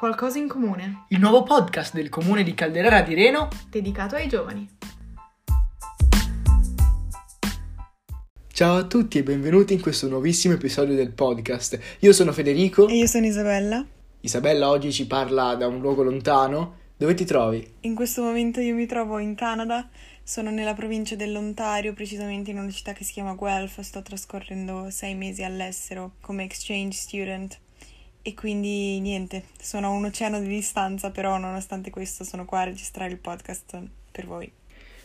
Qualcosa in comune, il nuovo podcast del comune di Calderara di Reno, dedicato ai giovani. Ciao a tutti e benvenuti in questo nuovissimo episodio del podcast. Io sono Federico. E io sono Isabella. Isabella oggi ci parla da un luogo lontano. Dove ti trovi? In questo momento io mi trovo in Canada, sono nella provincia dell'Ontario, precisamente in una città che si chiama Guelph, sto trascorrendo sei mesi all'estero come exchange student e quindi niente, sono a un oceano di distanza, però nonostante questo sono qua a registrare il podcast per voi.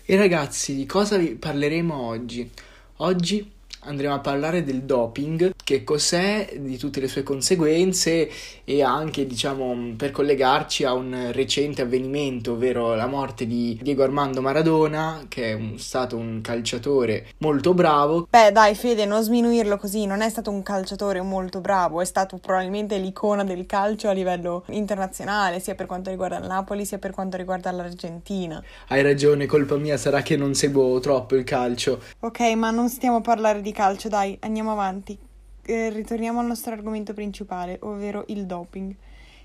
E ragazzi, di cosa vi parleremo oggi? Oggi andremo a parlare del doping, che cos'è, di tutte le sue conseguenze e anche, diciamo, per collegarci a un recente avvenimento, ovvero la morte di Diego Armando Maradona, che è un, stato un calciatore molto bravo. Beh, dai, Fede, non sminuirlo così, non è stato un calciatore molto bravo, è stato probabilmente l'icona del calcio a livello internazionale, sia per quanto riguarda il Napoli, sia per quanto riguarda l'Argentina. Hai ragione, colpa mia, sarà che non seguo troppo il calcio. Ok, ma non stiamo a parlare di calcio, dai, andiamo avanti. Eh, ritorniamo al nostro argomento principale, ovvero il doping.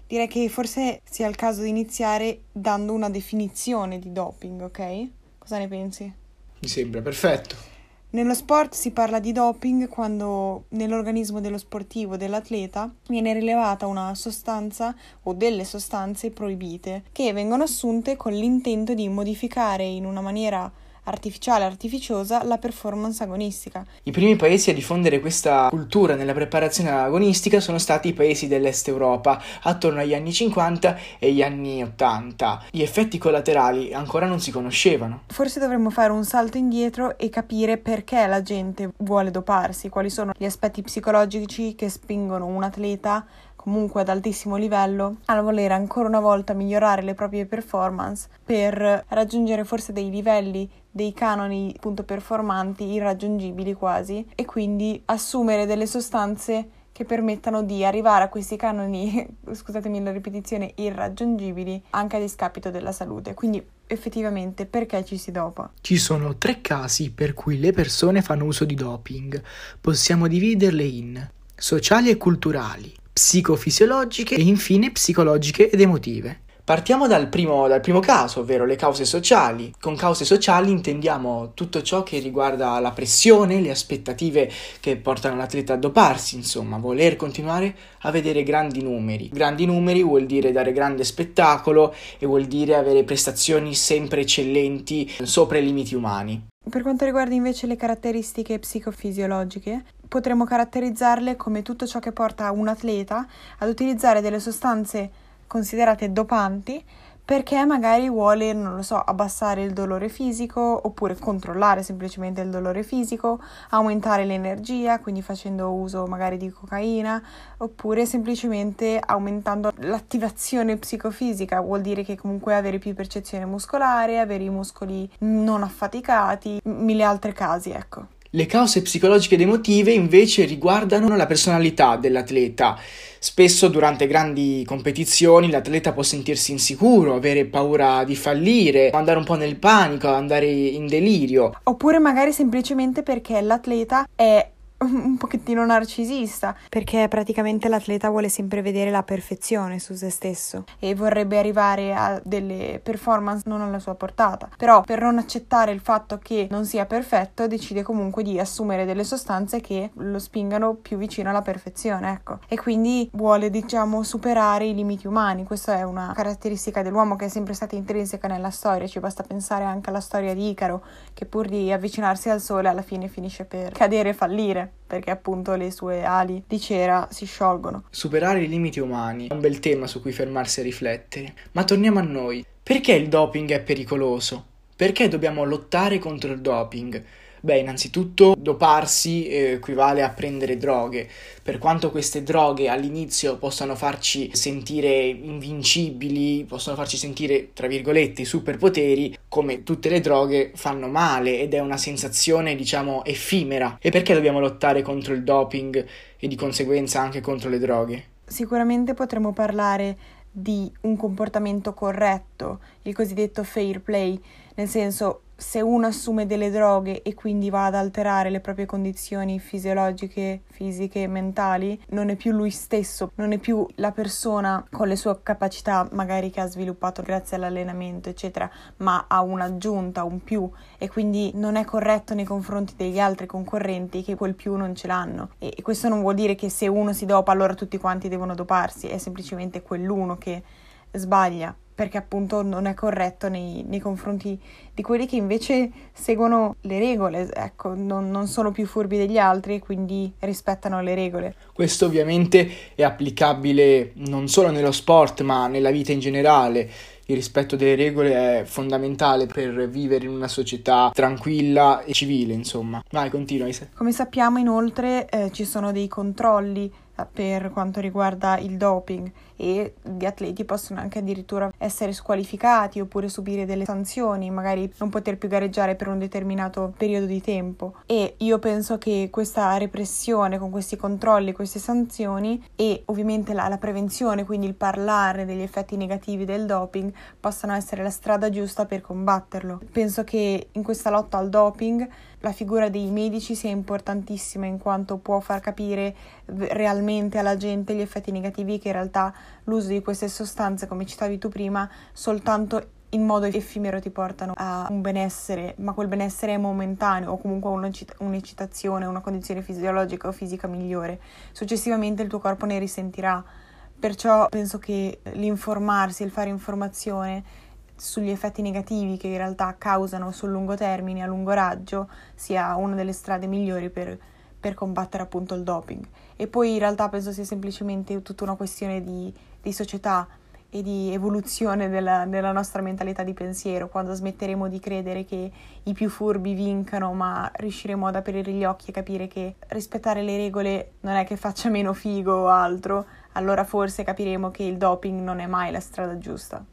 Direi che forse sia il caso di iniziare dando una definizione di doping, ok? Cosa ne pensi? Mi sembra perfetto. Nello sport si parla di doping quando nell'organismo dello sportivo, dell'atleta, viene rilevata una sostanza o delle sostanze proibite che vengono assunte con l'intento di modificare in una maniera artificiale artificiosa la performance agonistica. I primi paesi a diffondere questa cultura nella preparazione agonistica sono stati i paesi dell'est Europa, attorno agli anni 50 e gli anni 80. Gli effetti collaterali ancora non si conoscevano. Forse dovremmo fare un salto indietro e capire perché la gente vuole doparsi, quali sono gli aspetti psicologici che spingono un atleta comunque ad altissimo livello, a volere ancora una volta migliorare le proprie performance per raggiungere forse dei livelli dei canoni appunto performanti irraggiungibili quasi e quindi assumere delle sostanze che permettano di arrivare a questi canoni, scusatemi la ripetizione, irraggiungibili anche a discapito della salute. Quindi effettivamente perché ci si dopa? Ci sono tre casi per cui le persone fanno uso di doping. Possiamo dividerle in sociali e culturali, psicofisiologiche e infine psicologiche ed emotive. Partiamo dal primo, dal primo, caso, ovvero le cause sociali. Con cause sociali intendiamo tutto ciò che riguarda la pressione, le aspettative che portano l'atleta a doparsi, insomma, voler continuare a vedere grandi numeri. Grandi numeri vuol dire dare grande spettacolo e vuol dire avere prestazioni sempre eccellenti sopra i limiti umani. Per quanto riguarda invece le caratteristiche psicofisiologiche, potremmo caratterizzarle come tutto ciò che porta un atleta ad utilizzare delle sostanze considerate dopanti perché magari vuole, non lo so, abbassare il dolore fisico oppure controllare semplicemente il dolore fisico, aumentare l'energia, quindi facendo uso magari di cocaina, oppure semplicemente aumentando l'attivazione psicofisica, vuol dire che comunque avere più percezione muscolare, avere i muscoli non affaticati, mille altri casi, ecco. Le cause psicologiche ed emotive invece riguardano la personalità dell'atleta. Spesso durante grandi competizioni l'atleta può sentirsi insicuro, avere paura di fallire, andare un po' nel panico, andare in delirio. Oppure magari semplicemente perché l'atleta è un pochettino narcisista, perché praticamente l'atleta vuole sempre vedere la perfezione su se stesso e vorrebbe arrivare a delle performance non alla sua portata. Però per non accettare il fatto che non sia perfetto, decide comunque di assumere delle sostanze che lo spingano più vicino alla perfezione, ecco. E quindi vuole, diciamo, superare i limiti umani. Questa è una caratteristica dell'uomo che è sempre stata intrinseca nella storia, ci basta pensare anche alla storia di Icaro, che pur di avvicinarsi al sole alla fine finisce per cadere e fallire perché appunto le sue ali di cera si sciolgono. Superare i limiti umani è un bel tema su cui fermarsi a riflettere. Ma torniamo a noi. Perché il doping è pericoloso? Perché dobbiamo lottare contro il doping? Beh, innanzitutto doparsi eh, equivale a prendere droghe. Per quanto queste droghe all'inizio possano farci sentire invincibili, possono farci sentire, tra virgolette, superpoteri, come tutte le droghe fanno male ed è una sensazione, diciamo, effimera. E perché dobbiamo lottare contro il doping e di conseguenza anche contro le droghe? Sicuramente potremmo parlare di un comportamento corretto, il cosiddetto fair play, nel senso se uno assume delle droghe e quindi va ad alterare le proprie condizioni fisiologiche, fisiche e mentali, non è più lui stesso, non è più la persona con le sue capacità magari che ha sviluppato grazie all'allenamento, eccetera, ma ha un'aggiunta, un più e quindi non è corretto nei confronti degli altri concorrenti che quel più non ce l'hanno. E questo non vuol dire che se uno si dopa allora tutti quanti devono doparsi, è semplicemente quell'uno che sbaglia perché appunto non è corretto nei, nei, confronti di quelli che invece seguono le regole, ecco, non, non, sono più furbi degli altri e quindi rispettano le regole. Questo ovviamente è applicabile non solo nello sport ma nella vita in generale. Il rispetto delle regole è fondamentale per vivere in una società tranquilla e civile, insomma. Vai, continua. Come sappiamo inoltre eh, ci sono dei controlli per quanto riguarda il doping e gli atleti possono anche addirittura essere squalificati oppure subire delle sanzioni, magari non poter più gareggiare per un determinato periodo di tempo. E io penso che questa repressione con questi controlli, queste sanzioni e ovviamente la, la prevenzione, quindi il parlare degli effetti negativi del doping, possano essere la strada giusta per combatterlo. Penso che in questa lotta al doping la figura dei medici sia importantissima in quanto può far capire realmente alla gente gli effetti negativi che in realtà l'uso di queste sostanze, come citavi tu prima, soltanto in modo effimero ti portano a un benessere, ma quel benessere è momentaneo o comunque un'eccitazione, una condizione fisiologica o fisica migliore. Successivamente il tuo corpo ne risentirà. Perciò penso che l'informarsi, il fare informazione sugli effetti negativi che in realtà causano sul lungo termine, a lungo raggio, sia una delle strade migliori per, per combattere appunto il doping. E poi in realtà penso sia semplicemente tutta una questione di, di società e di evoluzione della, della, nostra mentalità di pensiero, quando smetteremo di credere che i più furbi vincano, ma riusciremo ad aprire gli occhi e capire che rispettare le regole non è che faccia meno figo o altro, allora forse capiremo che il doping non è mai la strada giusta.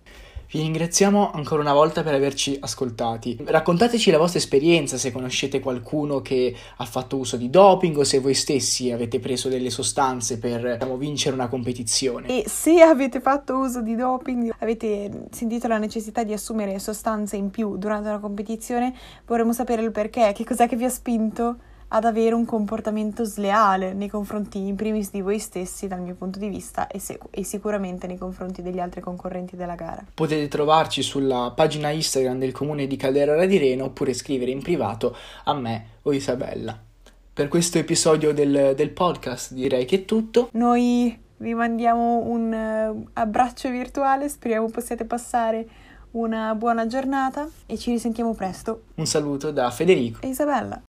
Vi ringraziamo ancora una volta per averci ascoltati. Raccontateci la vostra esperienza, se conoscete qualcuno che ha fatto uso di doping o se voi stessi avete preso delle sostanze per diciamo, vincere una competizione. E se avete fatto uso di doping, avete sentito la necessità di assumere sostanze in più durante una competizione, vorremmo sapere il perché, che cos'è che vi ha spinto ad avere un comportamento sleale nei confronti in primis di voi stessi dal mio punto di vista e, se- e, sicuramente nei confronti degli altri concorrenti della gara. Potete trovarci sulla pagina Instagram del comune di Caldera Radireno oppure scrivere in privato a me o Isabella. Per questo episodio del, del podcast direi che è tutto. Noi vi mandiamo un uh, abbraccio virtuale, speriamo possiate passare una buona giornata e ci risentiamo presto. Un saluto da Federico e Isabella.